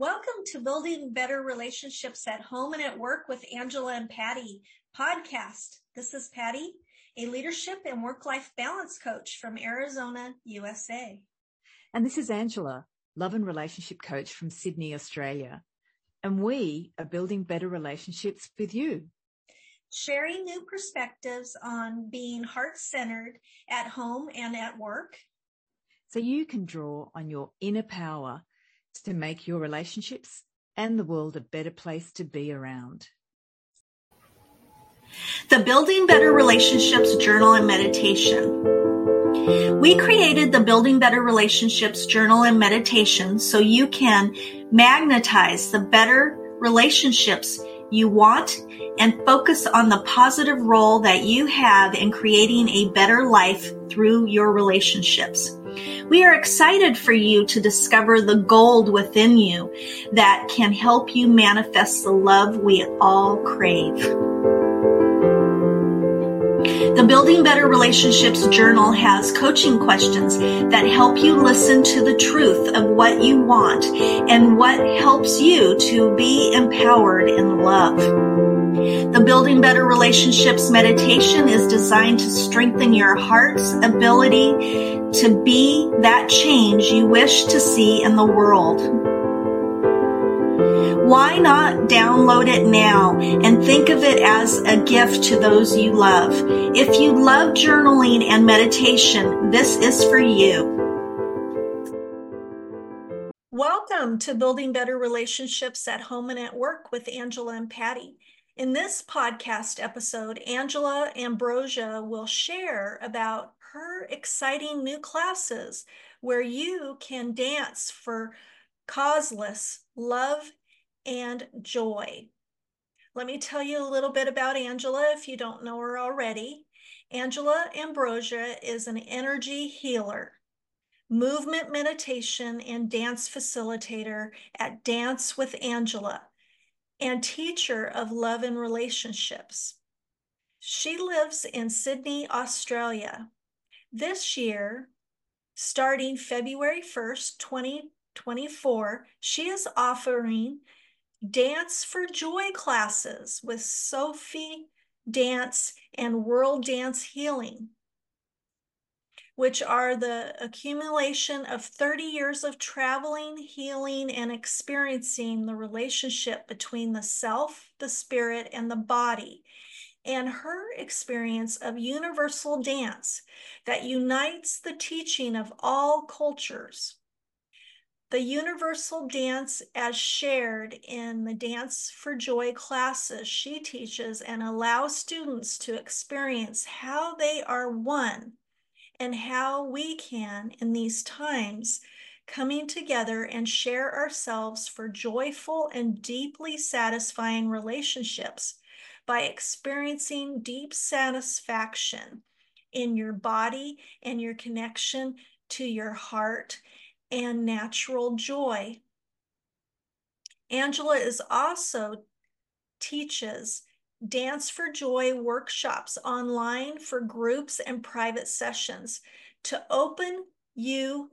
Welcome to Building Better Relationships at Home and at Work with Angela and Patti podcast. This is Patti, a leadership and work life balance coach from Arizona, USA. And this is Angela, love and relationship coach from Sydney, Australia. And we are building better relationships with you. Sharing new perspectives on being heart centered at home and at work. So you can draw on your inner power to make your relationships and the world a better place to be around. The Building Better Relationships Journal and Meditation. We created the Building Better Relationships Journal and Meditation so you can magnetize the better relationships you want and focus on the positive role that you have in creating a better life through your relationships. We are excited for you to discover the gold within you that can help you manifest the love we all crave. The Building Better Relationships Journal has coaching questions that help you listen to the truth of what you want and what helps you to be empowered in love. The Building Better Relationships meditation is designed to strengthen your heart's ability to be that change you wish to see in the world. Why not download it now and think of it as a gift to those you love? If you love journaling and meditation, this is for you. Welcome to Building Better Relationships at Home and at Work with Angela and Patti. In this podcast episode, Angela Ambrosia will share about her exciting new classes where you can dance for causeless love and joy. Let me tell you a little bit about Angela if you don't know her already. Angela Ambrosia is an energy healer, movement meditation, and dance facilitator at Dance with Angela and teacher of love and relationships. She lives in Sydney, Australia. This year, starting February 1st, 2024, she is offering Dance for Joy classes with Sufi Dance and World Dance Healing which are the accumulation of 30 years of traveling, healing, and experiencing the relationship between the self, the spirit, and the body, and her experience of universal dance that unites the teaching of all cultures. The universal dance, as shared in the Dance for Joy classes she teaches, and allows students to experience how they are one and how we can, in these times, coming together and share ourselves for joyful and deeply satisfying relationships by experiencing deep satisfaction in your body and your connection to your heart and natural joy. Angela is also teaches Dance for Joy workshops online for groups and private sessions to open you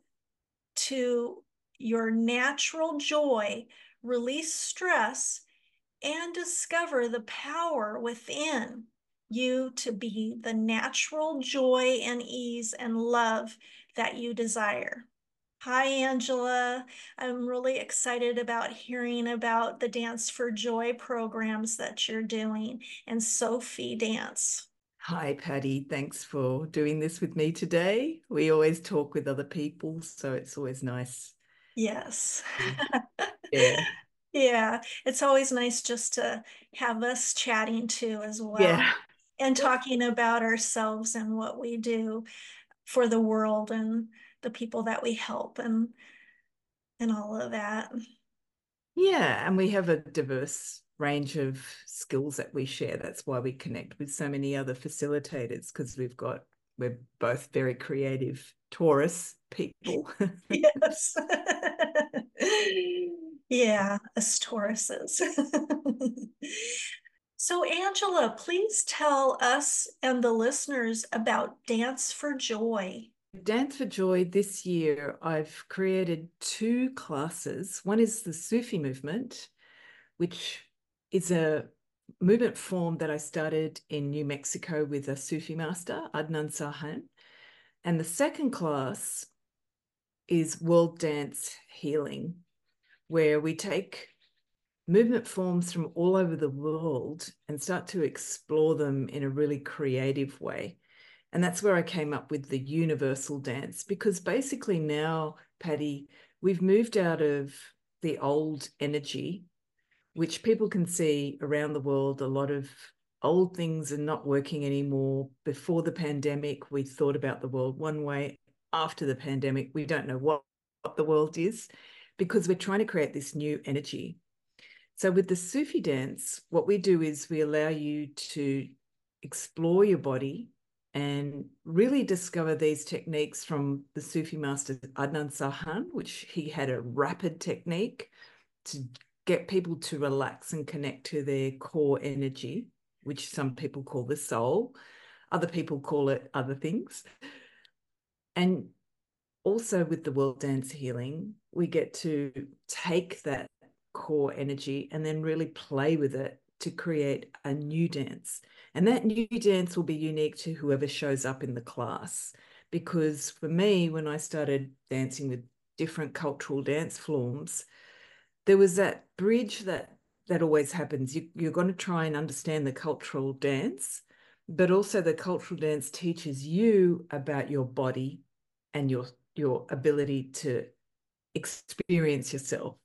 to your natural joy, release stress, and discover the power within you to be the natural joy and ease and love that you desire. Hi, Angela. I'm really excited about hearing about the Dance for Joy programs that you're doing and Sufi Dance. Hi, Patti. Thanks for doing this with me today. We always talk with other people, so it's always nice. Yes. Mm. yeah. Yeah. It's always nice just to have us chatting too, as well. Yeah. And talking about ourselves and what we do for the world and the people that we help and and all of that. Yeah, and we have a diverse range of skills that we share. That's why we connect with so many other facilitators because we've got we're both very creative Taurus people. yes. yeah, us Tauruses. so, Angela, please tell us and the listeners about Dance for Joy. Dance for Joy this year, I've created two classes. One is the Sufi movement, which is a movement form that I started in New Mexico with a Sufi master, Adnan Sarhan. And the second class is World Dance Healing, where we take movement forms from all over the world and start to explore them in a really creative way. And that's where I came up with the universal dance, because basically now, Patti, we've moved out of the old energy, which people can see around the world. A lot of old things are not working anymore. Before the pandemic, we thought about the world one way. After the pandemic, we don't know what, what the world is because we're trying to create this new energy. So, with the Sufi dance, what we do is we allow you to explore your body and really discover these techniques from the Sufi master Adnan Sarhan, which he had a rapid technique to get people to relax and connect to their core energy, which some people call the soul, other people call it other things. And also with the world dance healing, we get to take that core energy and then really play with it to create a new dance. And that new dance will be unique to whoever shows up in the class. Because for me, when I started dancing with different cultural dance forms, there was that bridge that that always happens. You, you're going to try and understand the cultural dance, but also the cultural dance teaches you about your body and your your ability to experience yourself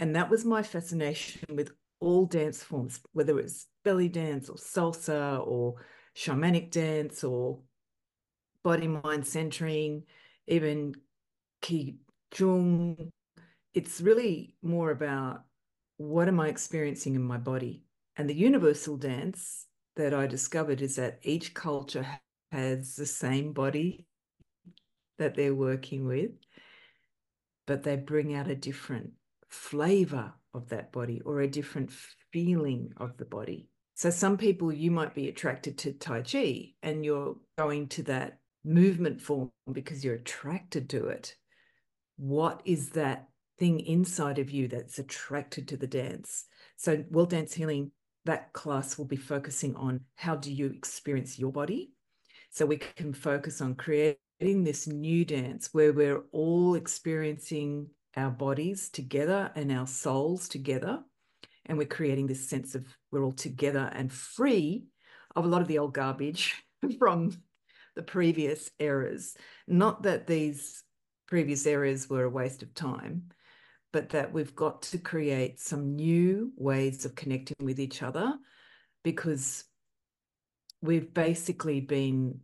and that was my fascination with all dance forms, whether it's belly dance or salsa or shamanic dance or body mind centering, even Qi Jung. It's really more about what am I experiencing in my body? And the universal dance that I discovered is that each culture has the same body that they're working with, but they bring out a different flavor of that body or a different feeling of the body. So, some people you might be attracted to Tai Chi and you're going to that movement form because you're attracted to it. What is that thing inside of you that's attracted to the dance? So, World Dance Healing, that class will be focusing on how do you experience your body? So, we can focus on creating this new dance where we're all experiencing our bodies together and our souls together. And we're creating this sense of we're all together and free of a lot of the old garbage from the previous eras. Not that these previous eras were a waste of time, but that we've got to create some new ways of connecting with each other because we've basically been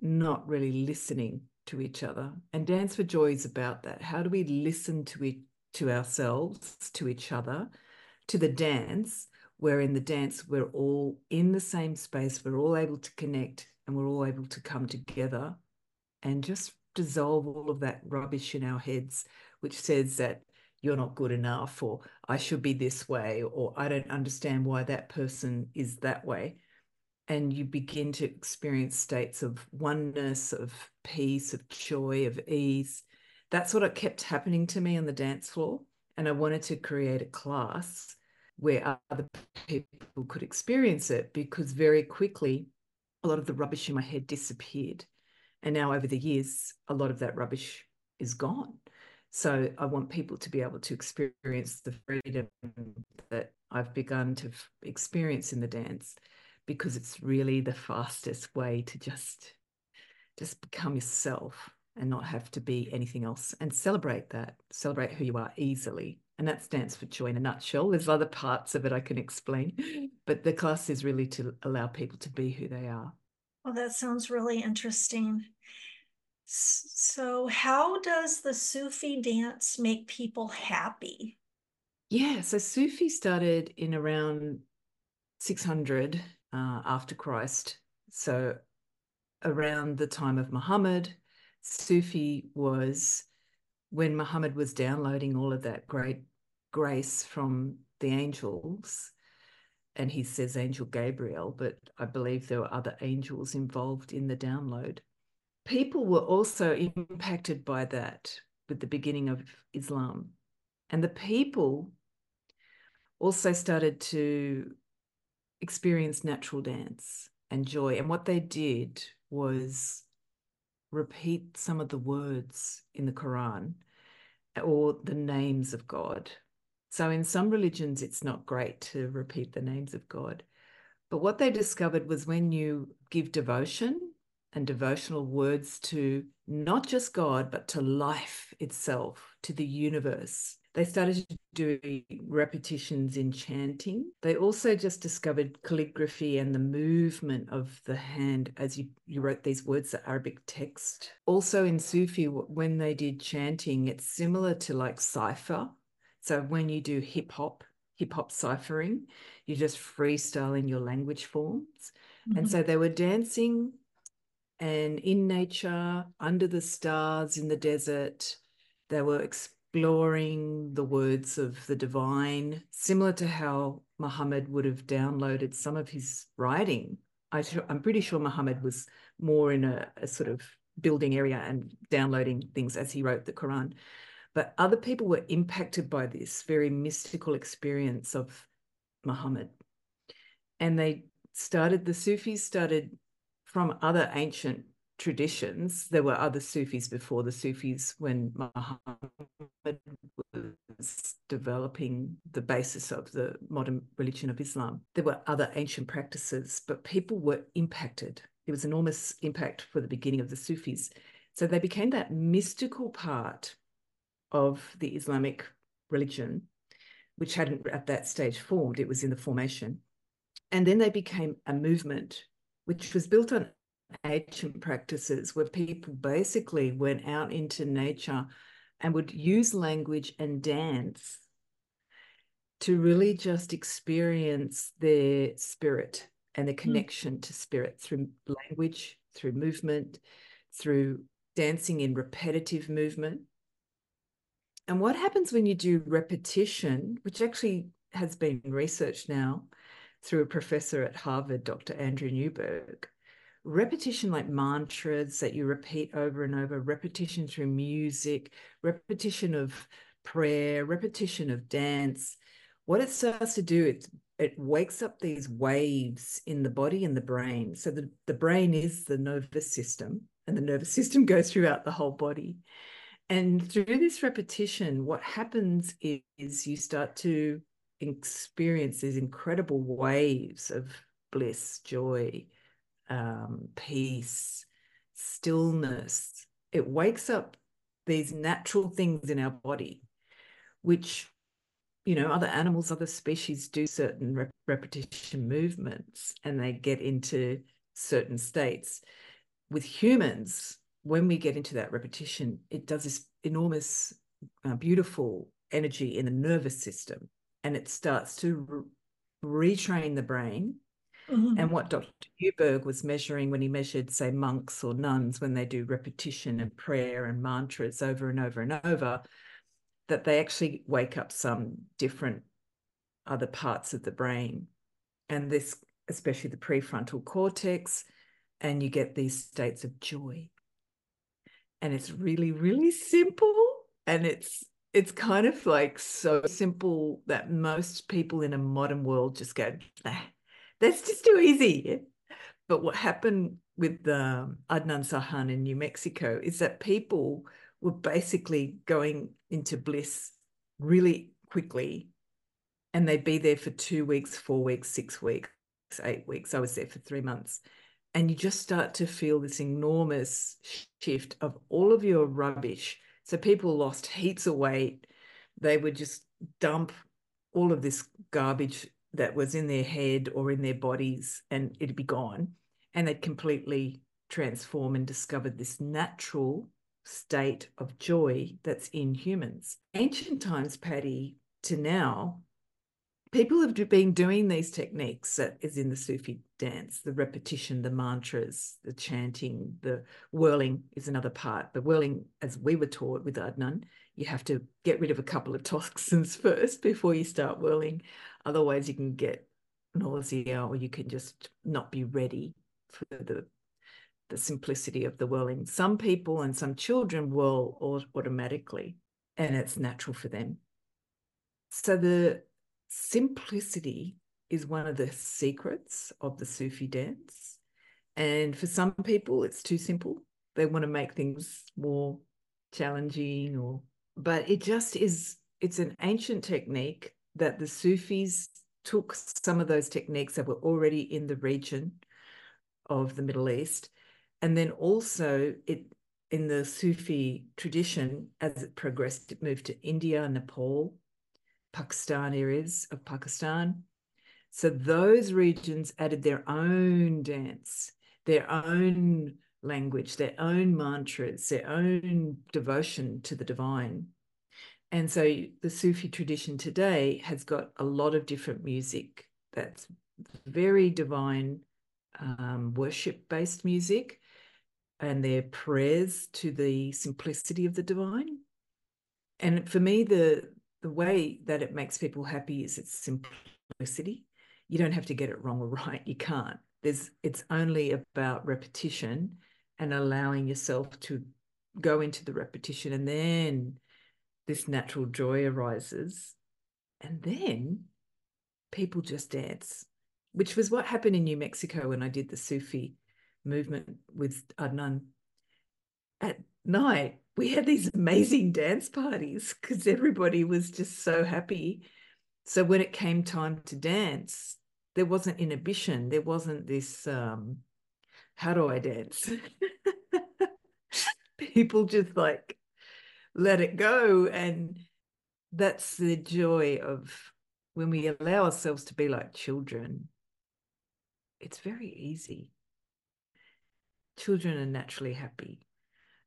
not really listening to each other. And Dance for Joy is about that. How do we listen to it to ourselves, to each other, to the dance, where in the dance we're all in the same space, we're all able to connect and we're all able to come together and just dissolve all of that rubbish in our heads, which says that you're not good enough, or I should be this way, or I don't understand why that person is that way and you begin to experience states of oneness, of peace, of joy, of ease. That's what it kept happening to me on the dance floor. And I wanted to create a class where other people could experience it because very quickly a lot of the rubbish in my head disappeared. And now, over the years, a lot of that rubbish is gone. So, I want people to be able to experience the freedom that I've begun to experience in the dance because it's really the fastest way to just just become yourself and not have to be anything else and celebrate that celebrate who you are easily. And that's Dance for joy in a nutshell. There's other parts of it i can explain but the class is really to allow people to be who they are. Well that sounds really interesting. So how does the sufi dance make people happy? Yeah so sufi started in around 600 uh, after Christ. So around the time of Muhammad, Sufi was when Muhammad was downloading all of that great grace from the angels. And he says Angel Gabriel, but I believe there were other angels involved in the download. people were also impacted by that with the beginning of Islam. And the people also started to experience natural dance and joy. And what they did was repeat some of the words in the Quran or the names of God. So, in some religions, it's not great to repeat the names of God. But what they discovered was when you give devotion and devotional words to not just God, but to life itself, to the universe. They started doing repetitions in chanting. They also just discovered calligraphy and the movement of the hand as you, you wrote these words, the Arabic text. Also in Sufi, when they did chanting, it's similar to like cipher. So when you do hip hop, hip hop ciphering, you're just freestyling your language forms. Mm-hmm. And so they were dancing and in nature, under the stars in the desert, they were exploring the words of the divine, similar to how Muhammad would have downloaded some of his writing. I, am pretty sure Muhammad was more in a, a sort of building area and downloading things as he wrote the Quran. But other people were impacted by this very mystical experience of Muhammad. And they started, the Sufis started from other ancient traditions. There were other Sufis before the Sufis when Muhammad was developing the basis of the modern religion of Islam. There were other ancient practices, but people were impacted. There was enormous impact for the beginning of the Sufis. So they became that mystical part of the Islamic religion, which hadn't at that stage formed. It was in the formation. And then they became a movement which was built on ancient practices where people basically went out into nature and would use language and dance to really just experience their spirit and the hmm. connection mm. to spirit through language, through movement, through dancing in repetitive movement. And what happens when you do repetition, which actually has been researched now, through a professor at Harvard, Dr. Andrew Newberg. Repetition, like mantras that you repeat over and over, repetition through music, repetition of prayer, repetition of dance. What it starts to do, it, it wakes up these waves in the body and the brain. So the, the brain is the nervous system, and the nervous system goes throughout the whole body. And through this repetition, what happens is, is you start to experience these incredible waves of bliss, joy, um, peace, stillness. It wakes up these natural things in our body, which, you know, other animals, other species do certain rep- repetition movements and they get into certain states. With humans, when we get into that repetition, it does this enormous, uh, beautiful energy in the nervous system and it starts to re- retrain the brain. Mm-hmm. And what Dr. Newberg was measuring when he measured, say, monks or nuns when they do repetition and prayer and mantras over and over and over, that they actually wake up some different other parts of the brain. And this, especially the prefrontal cortex, and you get these states of joy. And it's really, really simple and it's it's kind of like so simple that most people in a modern world just go, nah, that's just too easy. But what happened with the Adnan Syed in New Mexico is that people were basically going into bliss really quickly and they'd be there for two weeks, four weeks, six weeks, eight weeks. I was there for three months. And you just start to feel this enormous shift of all of your rubbish so people lost heaps of weight. They would just dump all of this garbage that was in their head or in their bodies and it'd be gone. And they'd completely transform and discover this natural state of joy that's in humans. Ancient times, Patti, to now, people have been doing these techniques that is in the Sufi dance, the repetition, the mantras, the chanting, the whirling is another part. But whirling, as we were taught with Adnan, you have to get rid of a couple of toxins first before you start whirling. Otherwise, you can get nausea or you can just not be ready for the the simplicity of the whirling. Some people and some children whirl automatically, and it's natural for them. So the simplicity is one of the secrets of the Sufi dance. And for some people, it's too simple. They want to make things more challenging or but it just is it's an ancient technique that the Sufis took some of those techniques that were already in the region of the Middle East. And then also it in the Sufi tradition, as it progressed, it moved to India, Nepal, Pakistan areas of Pakistan. So those regions added their own dance, their own language, their own mantras, their own devotion to the divine. And so the Sufi tradition today has got a lot of different music that's very divine um, worship based music and their prayers to the simplicity of the divine. And for me, the the way that it makes people happy is its simplicity. You don't have to get it wrong or right. You can't. There's it's only about repetition and allowing yourself to go into the repetition and then this natural joy arises and then people just dance which was what happened in new mexico when i did the sufi movement with adnan. At night we had these amazing dance parties because everybody was just so happy. So when it came time to dance there wasn't inhibition. There wasn't this um how do i dance people just like let it go. And that's the joy of when we allow ourselves to be like children, it's very easy. Children are naturally happy.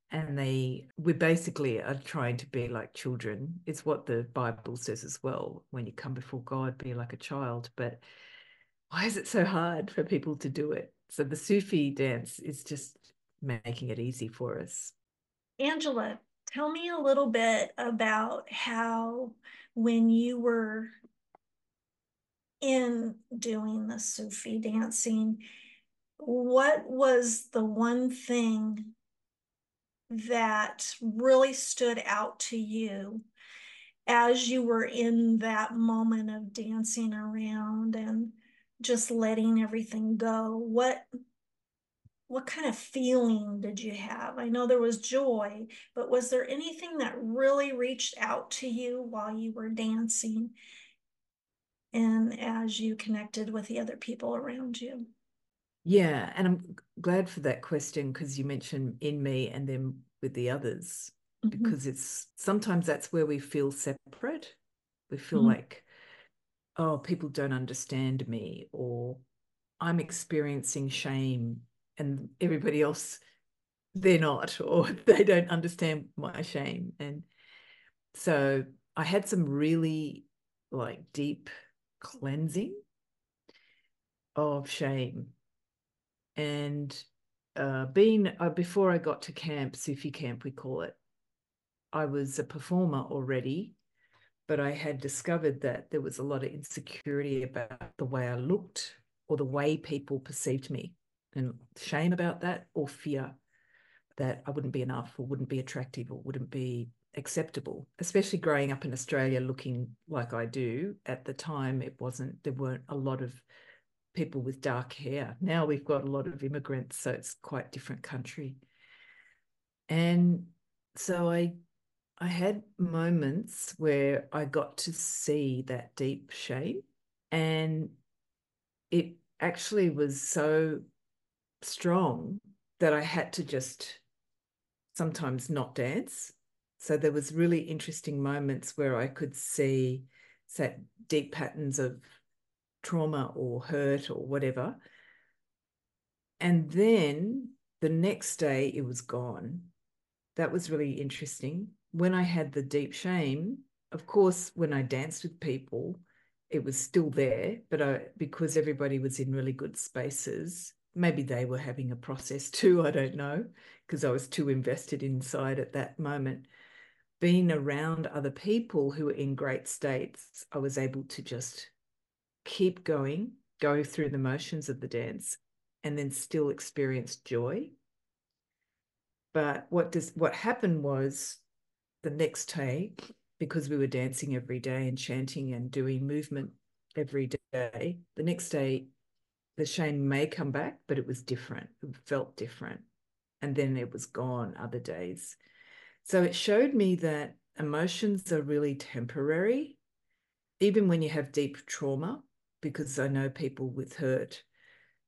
And they, we basically are trying to be like children. It's what the Bible says as well. When you come before God, be like a child. But why is it so hard for people to do it? So the Sufi dance is just making it easy for us. Angela, Tell me a little bit about how, when you were in doing the Sufi dancing, what was the one thing that really stood out to you as you were in that moment of dancing around and just letting everything go? What what kind of feeling did you have? I know there was joy, but was there anything that really reached out to you while you were dancing and as you connected with the other people around you? Yeah, and I'm glad for that question because you mentioned in me and then with the others, mm-hmm. because it's sometimes that's where we feel separate. We feel mm-hmm. like, oh, people don't understand me, or I'm experiencing shame and everybody else they're not or they don't understand my shame. And so i had some really like deep cleansing of shame. And uh, being uh, before i got to camp sufi camp we call it i was a performer already but i had discovered that there was a lot of insecurity about the way i looked or the way people perceived me and shame about that or fear that I wouldn't be enough or wouldn't be attractive or wouldn't be acceptable, especially growing up in Australia looking like I do. At the time, it wasn't, there weren't a lot of people with dark hair. Now we've got a lot of immigrants, so it's quite different country. And so I I had moments where I got to see that deep shame and it actually was so strong that I had to just sometimes not dance. So there was really interesting moments where I could see that deep patterns of trauma or hurt or whatever. And then the next day it was gone. That was really interesting. When I had the deep shame, of course, when I danced with people, it was still there, but I, because everybody was in really good spaces, maybe they were having a process too. I don't know because I was too invested inside at that moment. Being around other people who were in great states, I was able to just keep going, go through the motions of the dance, and then still experience joy. But what does what happened was the next day, because we were dancing every day and chanting and doing movement every day, the next day the shame may come back, but it was different. It felt different. And then it was gone other days. So it showed me that emotions are really temporary, even when you have deep trauma, because I know people with hurt,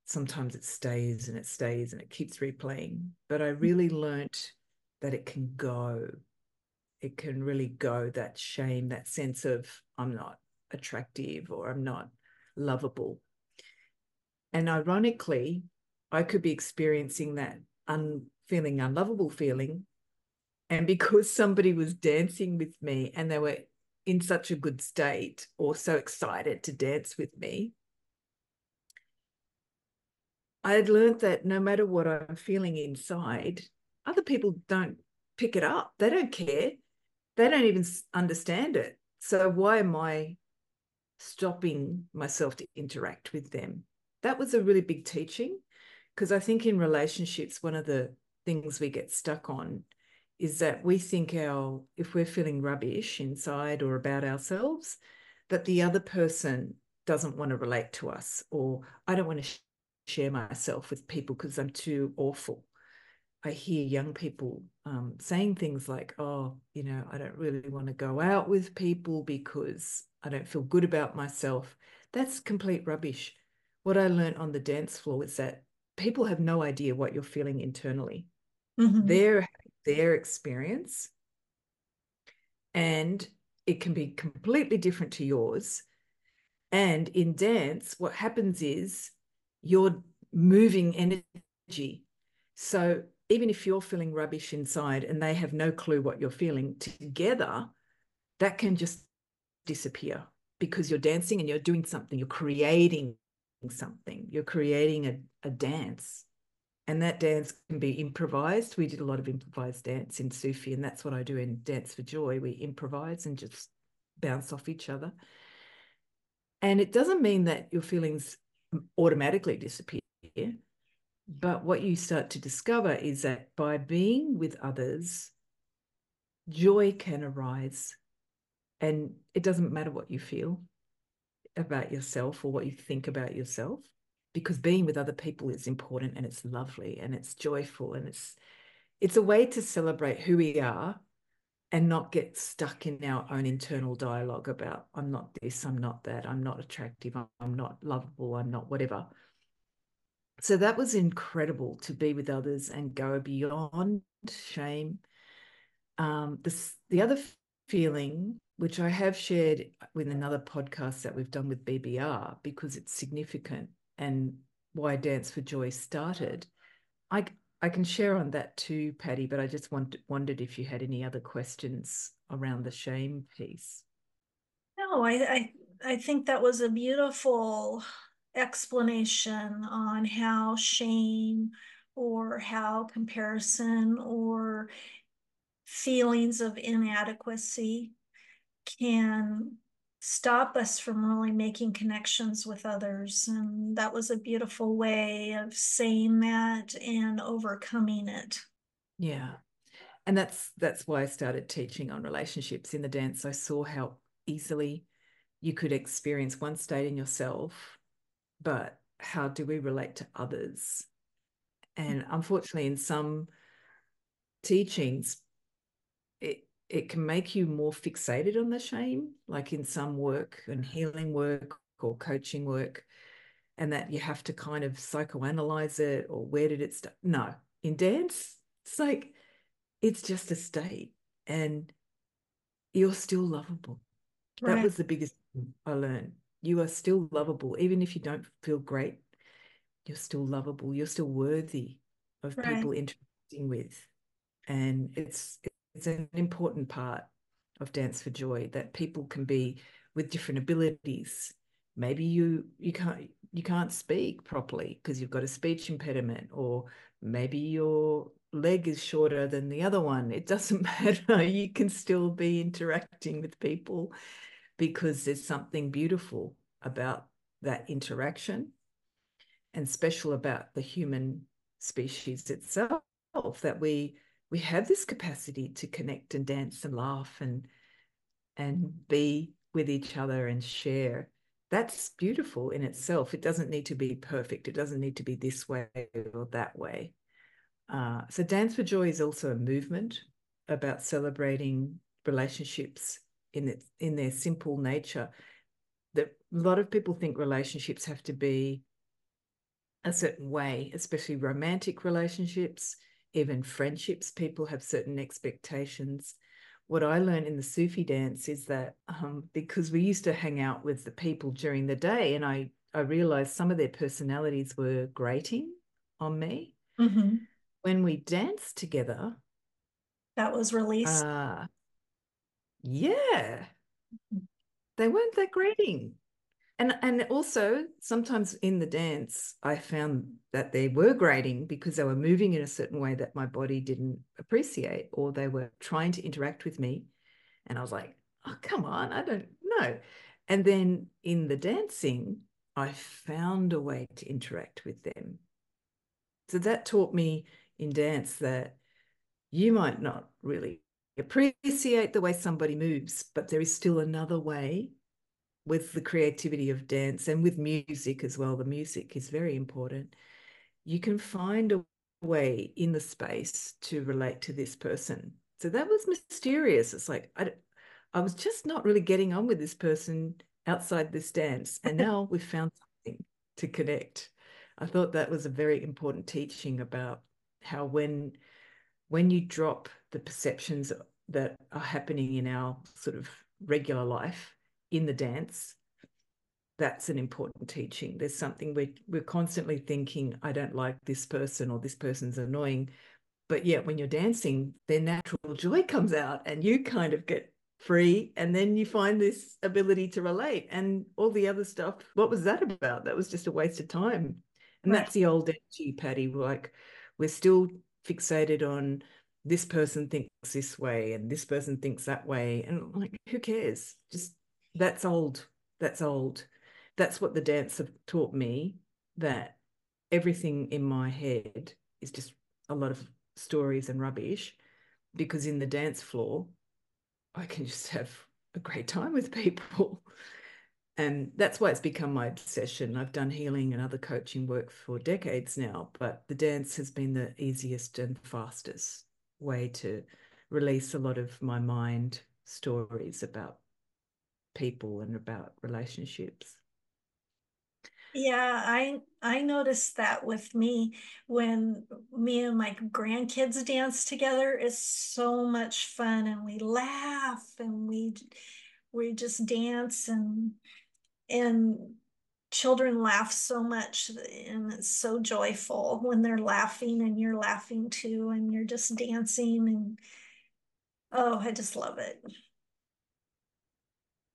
sometimes it stays and it stays and it keeps replaying. But I mm. really learnt that it can go. It can really go that shame, that sense of I'm not attractive or I'm not lovable. And ironically, I could be experiencing that un- feeling unlovable feeling. And because somebody was dancing with me and they were in such a good state or so excited to dance with me, I had learned that no matter what I'm feeling inside, other people don't pick it up. They don't care. They don't even understand it. So why am I stopping myself to interact with them? That was a really big teaching because I think in relationships, one of the things we get stuck on is that we think our if we're feeling rubbish inside or about ourselves, that the other person doesn't want to relate to us or I don't want to share myself with people because I'm too awful. I hear young people um, saying things like, oh, you know, I don't really want to go out with people because I don't feel good about myself. That's complete rubbish. What I learned on the dance floor is that people have no idea what you're feeling internally. Mm-hmm. Their their experience, and it can be completely different to yours. And in dance, what happens is you're moving energy. So even if you're feeling rubbish inside and they have no clue what you're feeling, together, that can just disappear because you're dancing and you're doing something, you're creating something, you're creating a, a dance. And that dance can be improvised. We did a lot of improvised dance in Sufi, and that's what I do in Dance for Joy. We improvise and just bounce off each other. And it doesn't mean that your feelings automatically disappear. But what you start to discover is that by being with others, joy can arise. And it doesn't matter what you feel about yourself or what you think about yourself, because being with other people is important and it's lovely and it's joyful and it's it's a way to celebrate who we are and not get stuck in our own internal dialogue about I'm not this, I'm not that, I'm not attractive, I'm not lovable, I'm not whatever. So that was incredible to be with others and go beyond shame. Um, this, the other feeling, which I have shared with another podcast that we've done with BBR because it's significant and why Dance for Joy started, I, I can share on that too, Patti, but I just want, wondered if you had any other questions around the shame piece. No, I, I, I think that was a beautiful explanation on how shame or how comparison or feelings of inadequacy can stop us from really making connections with others. And that was a beautiful way of saying that and overcoming it. Yeah. And that's that's why I started teaching on relationships in the dance. I saw how easily you could experience one state in yourself, but how do we relate to others? Mm. And unfortunately, in some teachings, it it can make you more fixated on the shame, like in some work and healing work or coaching work, and that you have to kind of psychoanalyze it or where did it start? No, in dance, it's like it's just a state and you're still lovable. Right. That was the biggest thing I learned. You are still lovable, even if you don't feel great. You're still lovable. You're still worthy of right. people interacting with, and it's it's an important part of Dance for Joy that people can be with different abilities. Maybe you you can't you can't speak properly because you've got a speech impediment, or maybe your leg is shorter than the other one. It doesn't matter. You can still be interacting with people because there's something beautiful about that interaction and special about the human species itself that we we have this capacity to connect and dance and laugh and and be with each other and share. That's beautiful in itself. It doesn't need to be perfect. It doesn't need to be this way or that way. Uh, so dance for joy is also a movement about celebrating relationships in its in their simple nature that a lot of people think relationships have to be a certain way especially romantic relationships even friendships, people have certain expectations. What I learned in the Sufi dance is that um, because we used to hang out with the people during the day, and I, I realized some of their personalities were grating on me. Mm-hmm. When we danced together, that was released. Uh, yeah, mm-hmm. they weren't that grating and and also sometimes in the dance i found that they were grading because they were moving in a certain way that my body didn't appreciate or they were trying to interact with me. And i was like oh come on i don't know. And then in the dancing i found a way to interact with them. So that taught me in dance that you might not really appreciate the way somebody moves but there is still another way with the creativity of dance and with music as well, the music is very important. You can find a way in the space to relate to this person. So that was mysterious. It's like I, I was just not really getting on with this person outside this dance, and now we've found something to connect. I thought that was a very important teaching about how when when you drop the perceptions that are happening in our sort of regular life in the dance, that's an important teaching. There's something we're, we're constantly thinking, I don't like this person or this person's annoying. But yet when you're dancing, their natural joy comes out and you kind of get free and then you find this ability to relate and all the other stuff what was that about that was just a waste of time and right. that's the old energy patti like we're still fixated on this person thinks this way and this person thinks that way and like who cares just that's old. That's old. That's what the dance have taught me that everything in my head is just a lot of stories and rubbish because in the dance floor, I can just have a great time with people. And that's why it's become my obsession. I've done healing and other coaching work for decades now, but the dance has been the easiest and fastest way to release a lot of my mind stories about people and about relationships. Yeah i i noticed that with me when me and my grandkids dance together it's so much fun and we laugh and we we just dance and and children laugh so much and it's so joyful when they're laughing and you're laughing too and you're just dancing and oh i just love it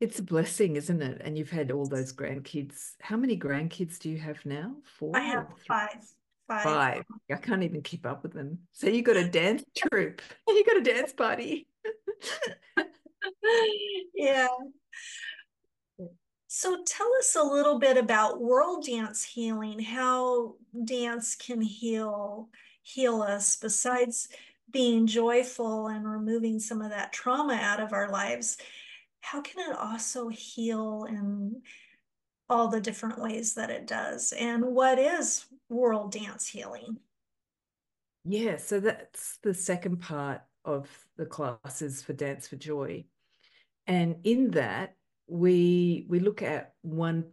it's a blessing, isn't it? And you've had all those grandkids. How many grandkids do you have now? Four? I have five. Five. Five. I can't even keep up with them. So you got a dance troupe. You got a dance party. yeah. So tell us a little bit about world dance healing, how dance can heal heal us besides being joyful and removing some of that trauma out of our lives how can it also heal in all the different ways that it does? And what is world dance healing? Yeah, so that's the second part of the classes for Dance for Joy. And in that, we we look at one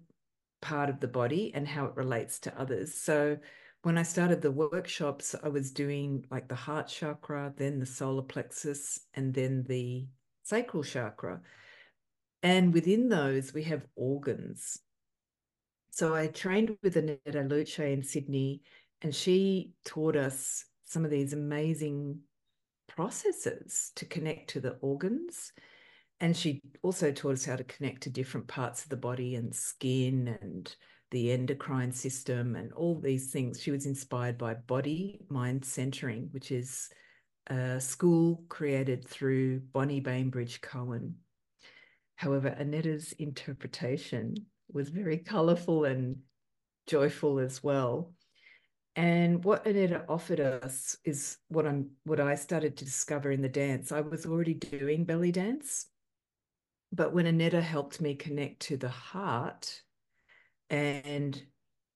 part of the body and how it relates to others. So when I started the workshops, I was doing like the heart chakra, then the solar plexus, and then the sacral chakra. And within those, we have organs. So I trained with Annetta Luce in Sydney, and she taught us some of these amazing processes to connect to the organs. And she also taught us how to connect to different parts of the body and skin and the endocrine system and all these things. She was inspired by body mind centering, which is a school created through Bonnie Bainbridge Cohen. However, Annetta's interpretation was very colourful and joyful as well. And what Aneta offered us is what I'm what I started to discover in the dance. I was already doing belly dance, but when Aneta helped me connect to the heart and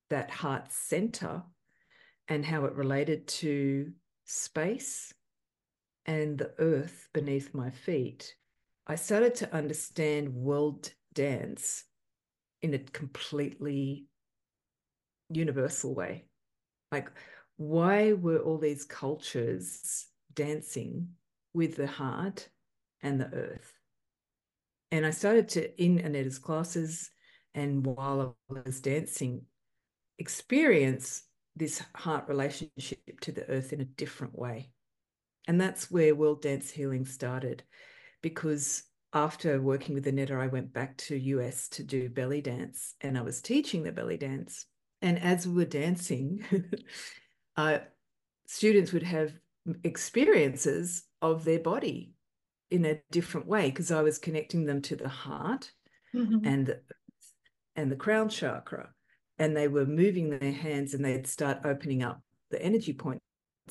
that heart center and how it related to space and the earth beneath my feet, I started to understand world dance in a completely universal way. Like, why were all these cultures dancing with the heart and the earth? And I started to, in Aneta's classes, and while I was dancing, experience this heart relationship to the earth in a different way. And that's where World Dance Healing started because after working with Aneta, I went back to US to do belly dance and I was teaching the belly dance. And as we were dancing, uh, students would have experiences of their body in a different way because I was connecting them to the heart mm-hmm. and the, and the crown chakra, and they were moving their hands and they'd start opening up the energy points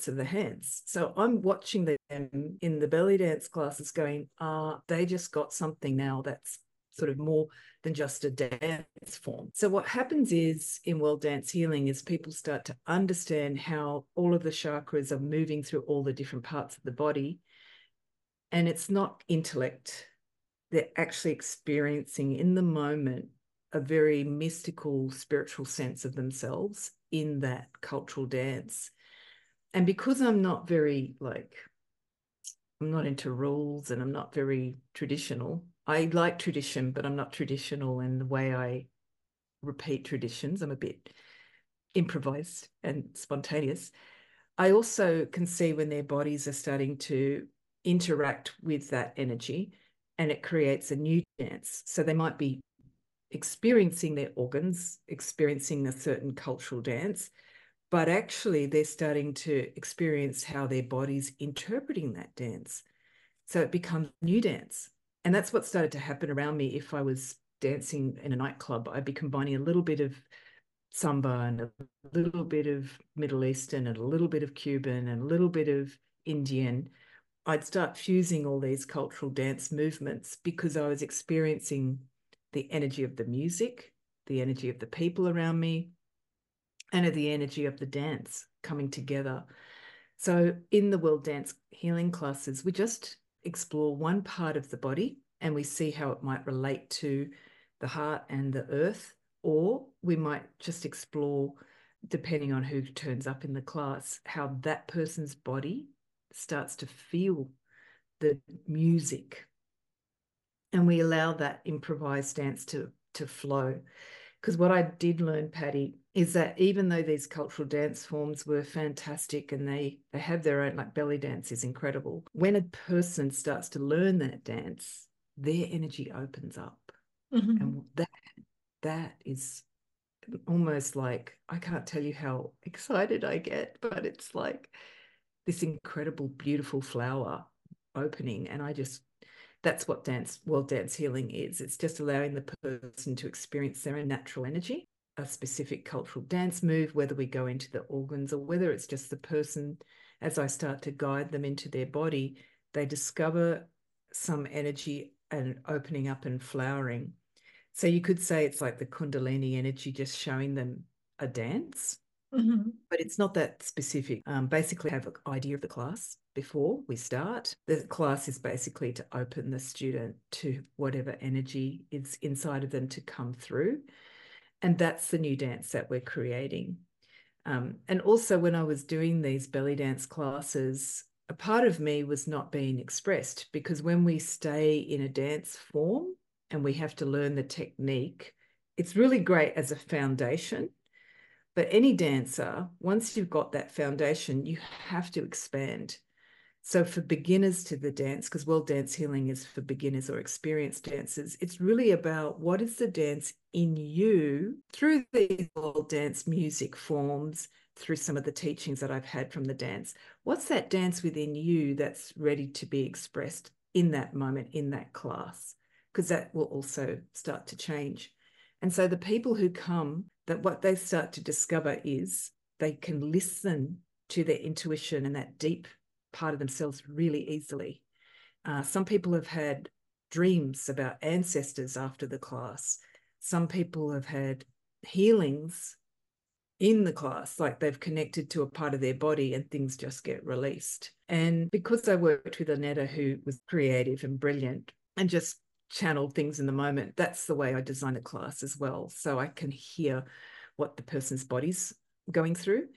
of the hands. So I'm watching them in the belly dance classes, going, ah, uh, they just got something now that's sort of more than just a dance form. So what happens is in world dance healing is people start to understand how all of the chakras are moving through all the different parts of the body. And it's not intellect. They're actually experiencing in the moment a very mystical spiritual sense of themselves in that cultural dance. And because I'm not very like I'm not into rules and I'm not very traditional, I like tradition, but I'm not traditional in the way I repeat traditions. I'm a bit improvised and spontaneous. I also can see when their bodies are starting to interact with that energy and it creates a new dance. So they might be experiencing their organs, experiencing a certain cultural dance, but actually they're starting to experience how their body's interpreting that dance. So it becomes new dance. And that's what started to happen around me. If I was dancing in a nightclub, I'd be combining a little bit of samba and a little bit of Middle Eastern and a little bit of Cuban and a little bit of Indian. I'd start fusing all these cultural dance movements because I was experiencing the energy of the music, the energy of the people around me, and of the energy of the dance coming together. So, in the World Dance Healing classes, we just explore one part of the body and we see how it might relate to the heart and the earth, or we might just explore, depending on who turns up in the class, how that person's body starts to feel the music. And we allow that improvised dance to, to flow. Because what I did learn, Patti, is that even though these cultural dance forms were fantastic and they they have their own like belly dance is incredible when a person starts to learn that dance their energy opens up mm-hmm. and that that is almost like i can't tell you how excited i get but it's like this incredible beautiful flower opening and i just that's what dance world dance healing is it's just allowing the person to experience their own natural energy a specific cultural dance move, whether we go into the organs or whether it's just the person, as I start to guide them into their body, they discover some energy and opening up and flowering. So you could say it's like the Kundalini energy just showing them a dance, mm-hmm. but it's not that specific. Um, basically, have an idea of the class before we start. The class is basically to open the student to whatever energy is inside of them to come through and that's the new dance that we're creating. Um, and also, when I was doing these belly dance classes, a part of me was not being expressed because when we stay in a dance form and we have to learn the technique, it's really great as a foundation. But any dancer, once you've got that foundation, you have to expand. So, for beginners to the dance, because World Dance Healing is for beginners or experienced dancers, it's really about what is the dance in you through these world dance music forms, through some of the teachings that I've had from the dance. What's that dance within you that's ready to be expressed in that moment, in that class? Because that will also start to change. And so, the people who come, that what they start to discover is they can listen to their intuition and that deep part of themselves really easily. Uh, some people have had dreams about ancestors after the class. Some people have had healings in the class, like they've connected to a part of their body and things just get released. And because I worked with Annetta, who was creative and brilliant and just channeled things in the moment, that's the way I design a class as well. So I can hear what the person's body's going through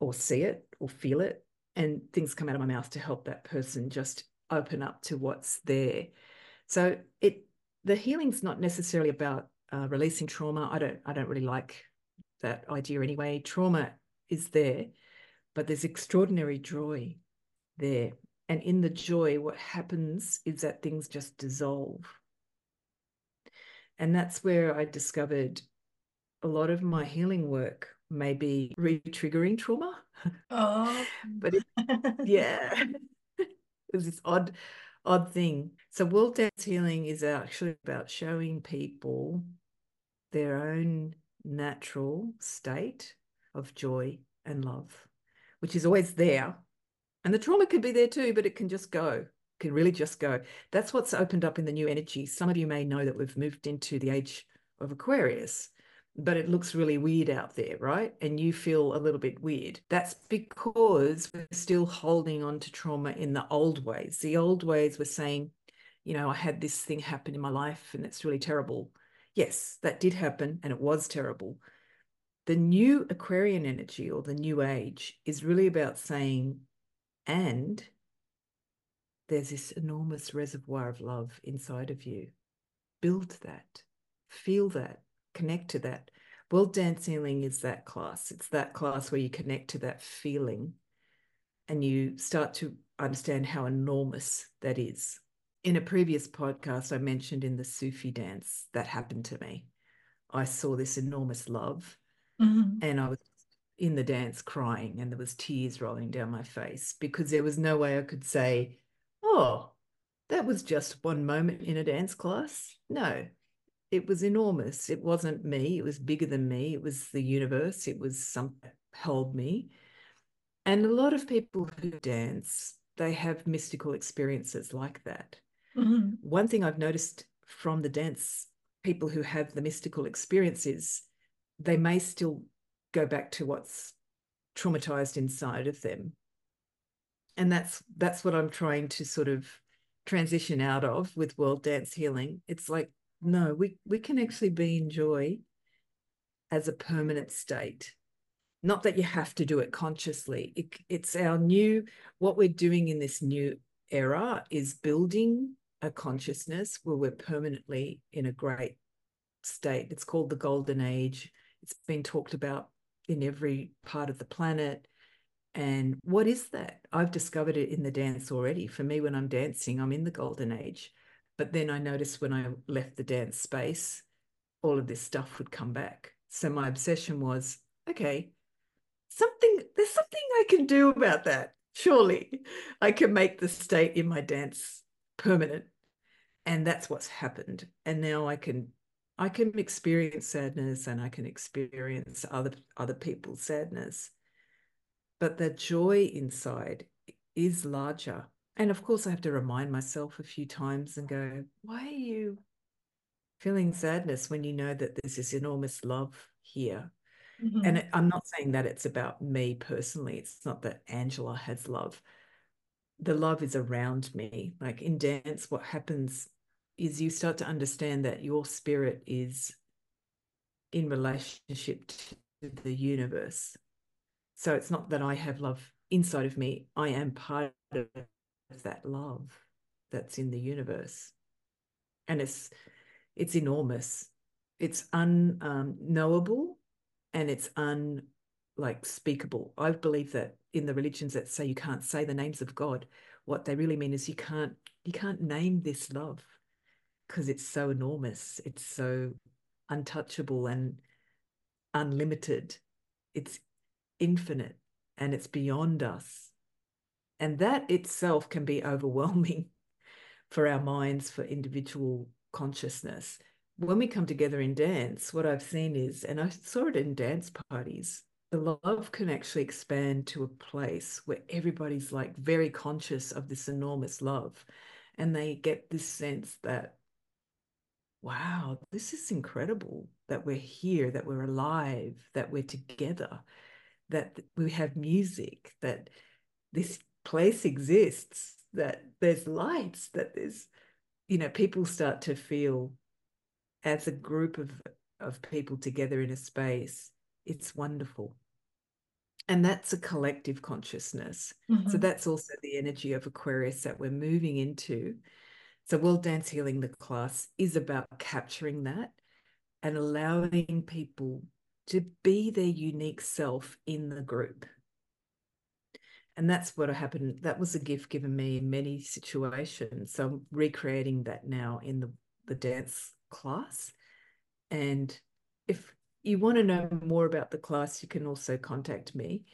or see it or feel it. And things come out of my mouth to help that person just open up to what's there. So it the healing's not necessarily about uh, releasing trauma. I don't I don't really like that idea anyway. Trauma is there, but there's extraordinary joy there. And in the joy, what happens is that things just dissolve. And that's where I discovered a lot of my healing work may be re-triggering trauma. Oh, but it, yeah, it's this odd, odd thing. So world dance healing is actually about showing people their own natural state of joy and love, which is always there. And the trauma could be there too, but it can just go, can really just go. That's what's opened up in the new energy. Some of you may know that we've moved into the age of Aquarius, but it looks really weird out there, right? And you feel a little bit weird. That's because we're still holding on to trauma in the old ways. The old ways were saying, you know, I had this thing happen in my life and it's really terrible. Yes, that did happen and it was terrible. The new Aquarian energy or the new age is really about saying, and there's this enormous reservoir of love inside of you. Build that, feel that, connect to that. World Dance Healing is that class. It's that class where you connect to that feeling and you start to understand how enormous that is in a previous podcast, I mentioned in the Sufi dance that happened to me. I saw this enormous love mm-hmm. and I was in the dance crying and there was tears rolling down my face because there was no way I could say, oh, that was just one moment in a dance class. No, it was enormous. It wasn't me. It was bigger than me. It was the universe. It was something held me. And a lot of people who dance, they have mystical experiences like that. Mm-hmm. One thing I've noticed from the dance people who have the mystical experiences, they may still go back to what's traumatized inside of them. And that's that's what I'm trying to sort of transition out of with world dance healing. It's like, no, we, we can actually be in joy as a permanent state. Not that you have to do it consciously. It, it's our new, what we're doing in this new era is building a consciousness where we're permanently in a great state. It's called the golden age. It's been talked about in every part of the planet. And what is that? I've discovered it in the dance already. For me, when I'm dancing, I'm in the golden age. But then I noticed when I left the dance space, all of this stuff would come back. So my obsession was okay, something, there's something I can do about that. Surely I can make the state in my dance permanent and that's what's happened and now i can i can experience sadness and i can experience other other people's sadness but the joy inside is larger and of course i have to remind myself a few times and go why are you feeling sadness when you know that there's this enormous love here mm-hmm. and i'm not saying that it's about me personally it's not that angela has love the love is around me. Like in dance, what happens is you start to understand that your spirit is in relationship to the universe. So it's not that I have love inside of me, I am part of that love that's in the universe. And it's it's enormous. It's unknowable um, and it's un like speakable. I believe that in the religions that say you can't say the names of God, what they really mean is you can't you can't name this love because it's so enormous. It's so untouchable and unlimited. It's infinite and it's beyond us. And that itself can be overwhelming for our minds, for individual consciousness. When we come together in dance, what I've seen is, and I saw it in dance parties, the love can actually expand to a place where everybody's like very conscious of this enormous love and they get this sense that wow this is incredible that we're here that we're alive that we're together that we have music that this place exists that there's lights that there's you know people start to feel as a group of of people together in a space it's wonderful. And that's a collective consciousness. Mm-hmm. so that's also the energy of aquarius that we're moving into. So world dance healing the class is about capturing that and allowing people to be their unique self in the group and that's what happened that was a gift given me in many situations so i'm recreating that now in the the dance class and if you want to know more about the class, you can also contact me.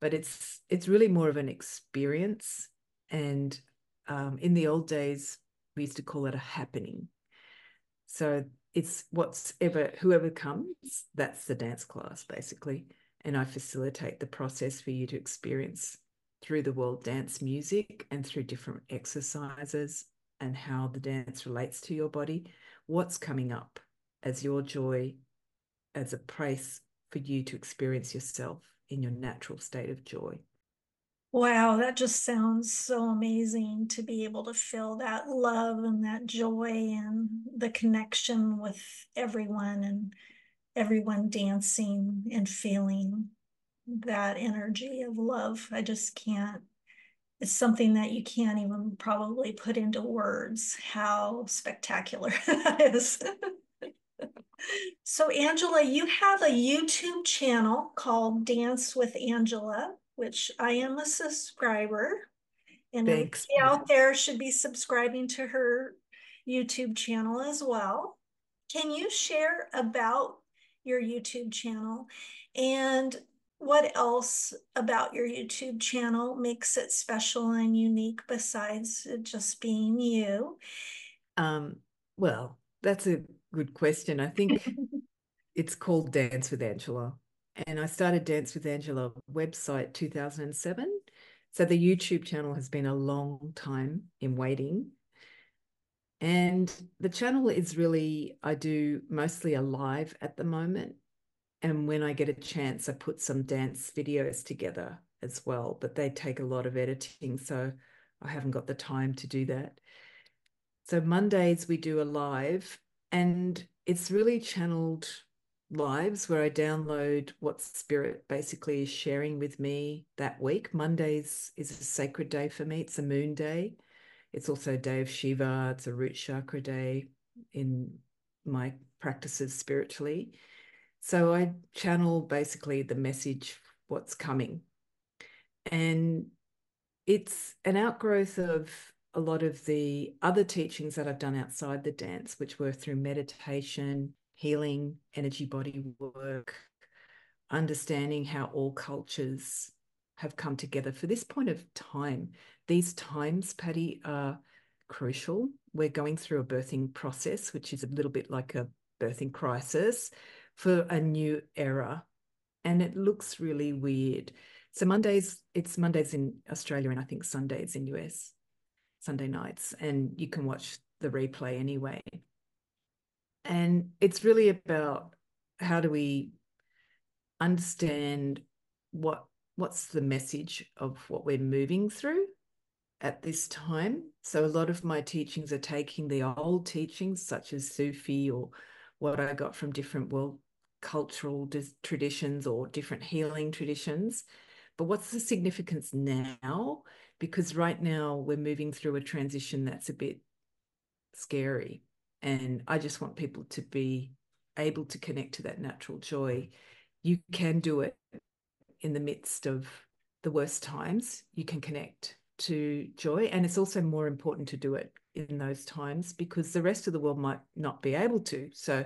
But it's it's really more of an experience. And um, in the old days, we used to call it a happening. So it's what's ever whoever comes, that's the dance class basically. And I facilitate the process for you to experience through the world dance music and through different exercises and how the dance relates to your body. What's coming up as your joy as a place for you to experience yourself in your natural state of joy. Wow, that just sounds so amazing to be able to feel that love and that joy and the connection with everyone and everyone dancing and feeling that energy of love. I just can't, it's something that you can't even probably put into words how spectacular that is. So, Angela, you have a YouTube channel called Dance with Angela, which I am a subscriber. And Thanks. out there should be subscribing to her YouTube channel as well. Can you share about your YouTube channel and what else about your YouTube channel makes it special and unique besides just being you? Um, well, that's a good question. I think it's called Dance with Angela. And I started Dance with Angela website 2007. So the YouTube channel has been a long time in waiting. And the channel is really, I do mostly a live at the moment. And when I get a chance, I put some dance videos together as well, but they take a lot of editing. So I haven't got the time to do that. So Mondays we do a live and it's really channeled lives where I download what spirit basically is sharing with me that week. Mondays is a sacred day for me. It's a moon day. It's also a day of Shiva. It's a root chakra day in my practices spiritually. So I channel basically the message, what's coming. And it's an outgrowth of a lot of the other teachings that I've done outside the dance, which were through meditation, healing, energy body work, understanding how all cultures have come together for this point of time. These times, Patti, are crucial. We're going through a birthing process, which is a little bit like a birthing crisis for a new era. And it looks really weird. So Mondays, it's Mondays in Australia and I think Sundays in US. Sunday nights, and you can watch the replay anyway. And it's really about how do we understand what what's the message of what we're moving through at this time. So a lot of my teachings are taking the old teachings, such as Sufi or what I got from different world cultural traditions or different healing traditions. But what's the significance now? because right now we're moving through a transition that's a bit scary. And I just want people to be able to connect to that natural joy. You can do it in the midst of the worst times. You can connect to joy. And it's also more important to do it in those times because the rest of the world might not be able to. So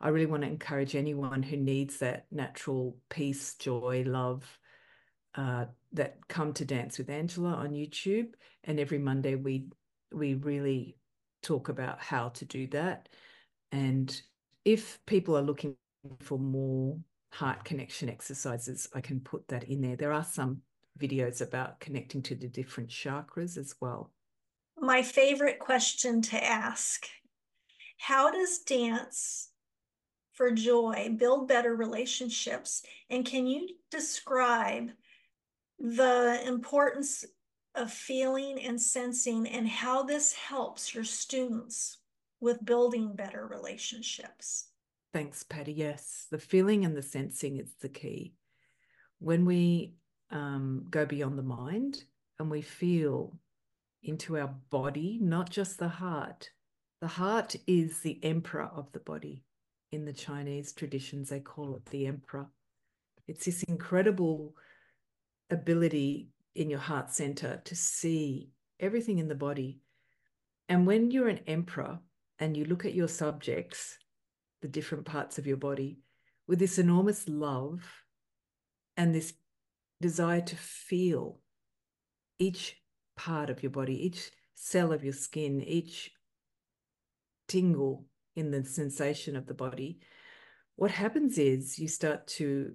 I really want to encourage anyone who needs that natural peace, joy, love, uh, that come to dance with Angela on YouTube, and every Monday we we really talk about how to do that. And if people are looking for more heart connection exercises, I can put that in there. There are some videos about connecting to the different chakras as well. My favorite question to ask How does dance for joy build better relationships? And can you describe the importance of feeling and sensing and how this helps your students with building better relationships? Thanks, Patti. Yes, the feeling and the sensing is the key. When we um, go beyond the mind and we feel into our body, not just the heart. The heart is the emperor of the body. In the Chinese traditions, they call it the emperor. It's this incredible ability in your heart center to see everything in the body. And when you're an emperor and you look at your subjects, the different parts of your body, with this enormous love and this desire to feel each part of your body, each cell of your skin, each tingle in the sensation of the body, what happens is you start to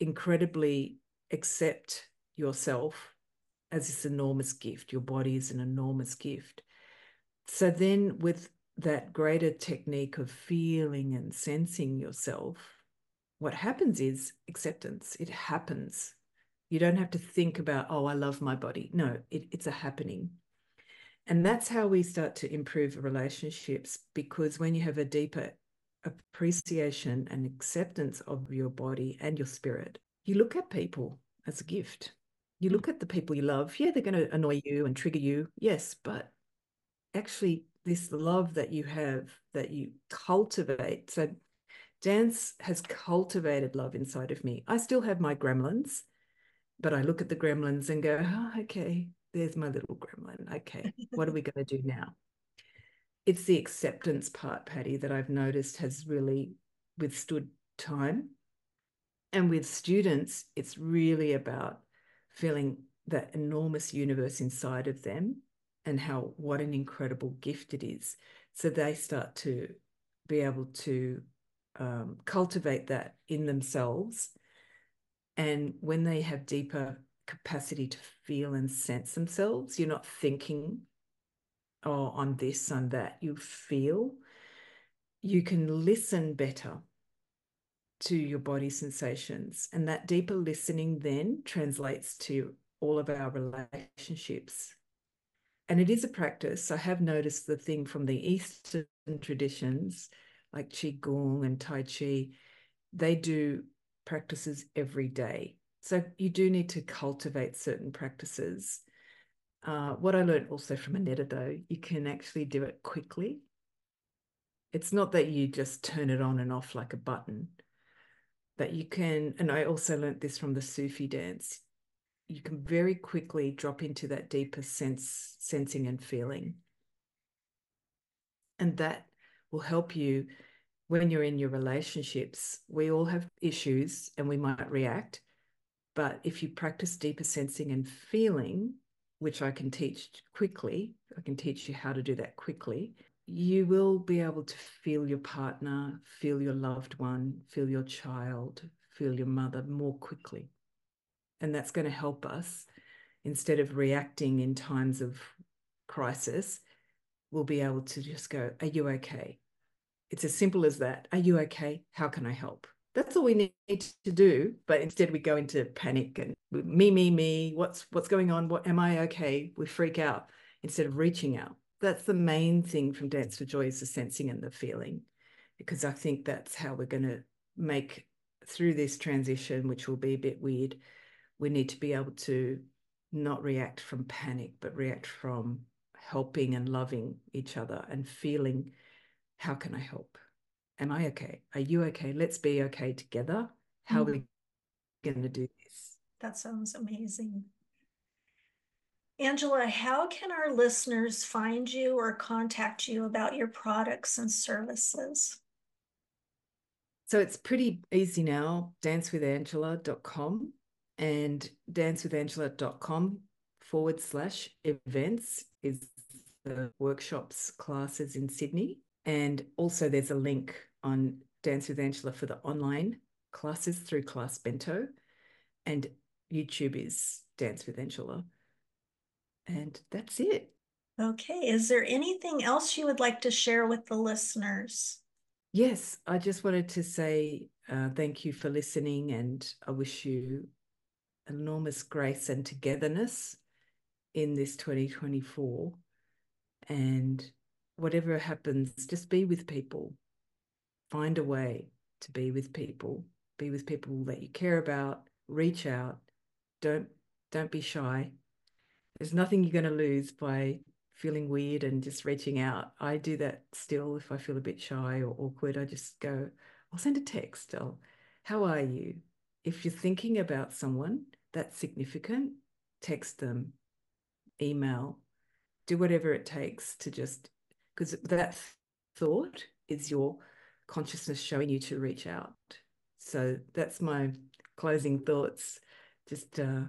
incredibly accept yourself as this enormous gift. Your body is an enormous gift. So then, with that greater technique of feeling and sensing yourself, what happens is acceptance. It happens. You don't have to think about, oh, I love my body. No, it, it's a happening. And that's how we start to improve relationships because when you have a deeper appreciation and acceptance of your body and your spirit, you look at people as a gift. You mm. look at the people you love. Yeah, they're going to annoy you and trigger you. Yes, but actually, this love that you have that you cultivate. So, dance has cultivated love inside of me. I still have my gremlins but I look at the gremlins and go, oh, okay, there's my little gremlin. Okay, what are we going to do now? It's the acceptance part, Patti, that I've noticed has really withstood time. And with students, it's really about feeling that enormous universe inside of them and how what an incredible gift it is. So they start to be able to um, cultivate that in themselves and when they have deeper capacity to feel and sense themselves, you're not thinking, oh, I'm this, I'm that. You feel, you can listen better to your body sensations. And that deeper listening then translates to all of our relationships. And it is a practice. I have noticed the thing from the Eastern traditions, like Qigong and Tai Chi, they do practices every day. So you do need to cultivate certain practices. Uh, what I learned also from Anetta, though, you can actually do it quickly. It's not that you just turn it on and off like a button, that you can, and I also learned this from the Sufi dance, you can very quickly drop into that deeper sense, sensing and feeling. And that will help you when you're in your relationships, we all have issues and we might react. But if you practice deeper sensing and feeling, which I can teach quickly, I can teach you how to do that quickly, you will be able to feel your partner, feel your loved one, feel your child, feel your mother more quickly. And that's going to help us instead of reacting in times of crisis, we'll be able to just go, Are you okay? It's as simple as that. Are you okay? How can I help? That's all we need to do. But instead, we go into panic and me, me, me. What's what's going on? What am I okay? We freak out instead of reaching out. That's the main thing from Dance for Joy is the sensing and the feeling, because I think that's how we're going to make through this transition, which will be a bit weird. We need to be able to not react from panic, but react from helping and loving each other and feeling how can I help? Am I okay? Are you okay? Let's be okay together. How mm-hmm. are we going to do this? That sounds amazing. Angela, how can our listeners find you or contact you about your products and services? So it's pretty easy now, dancewithangela.com and dancewithangela.com forward slash events is the workshops classes in Sydney. And also, there's a link on Dance with Angela for the online classes through ClassBento, and YouTube is Dance with Angela. And that's it. Okay. Is there anything else you would like to share with the listeners? Yes, I just wanted to say uh, thank you for listening, and I wish you enormous grace and togetherness in this 2024. And whatever happens, just be with people. Find a way to be with people. Be with people that you care about. Reach out. Don't don't be shy. There's nothing you're going to lose by feeling weird and just reaching out. I do that still if I feel a bit shy or awkward. I just go, I'll send a text. I'll, how are you? If you're thinking about someone that's significant, text them, email, do whatever it takes to just, because that thought is your consciousness showing you to reach out. So that's my closing thoughts. Just uh,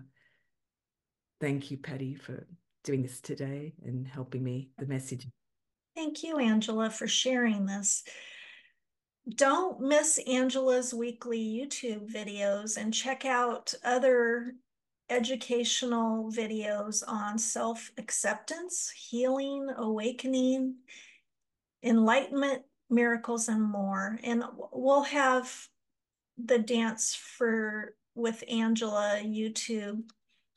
thank you, Patti, for doing this today and helping me the message. Thank you, Angela, for sharing this. Don't miss Angela's weekly YouTube videos and check out other educational videos on self acceptance, healing, awakening, enlightenment, miracles, and more. And we'll have the dance for with Angela YouTube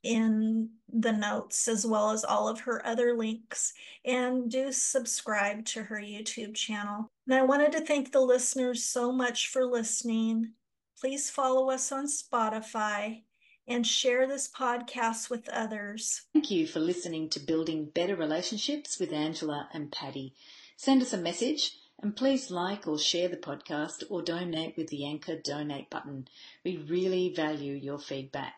in the notes as well as all of her other links and do subscribe to her YouTube channel. And I wanted to thank the listeners so much for listening. Please follow us on Spotify and share this podcast with others. Thank you for listening to Building Better Relationships with Angela and Patti. Send us a message and please like or share the podcast or donate with the Anchor donate button. We really value your feedback.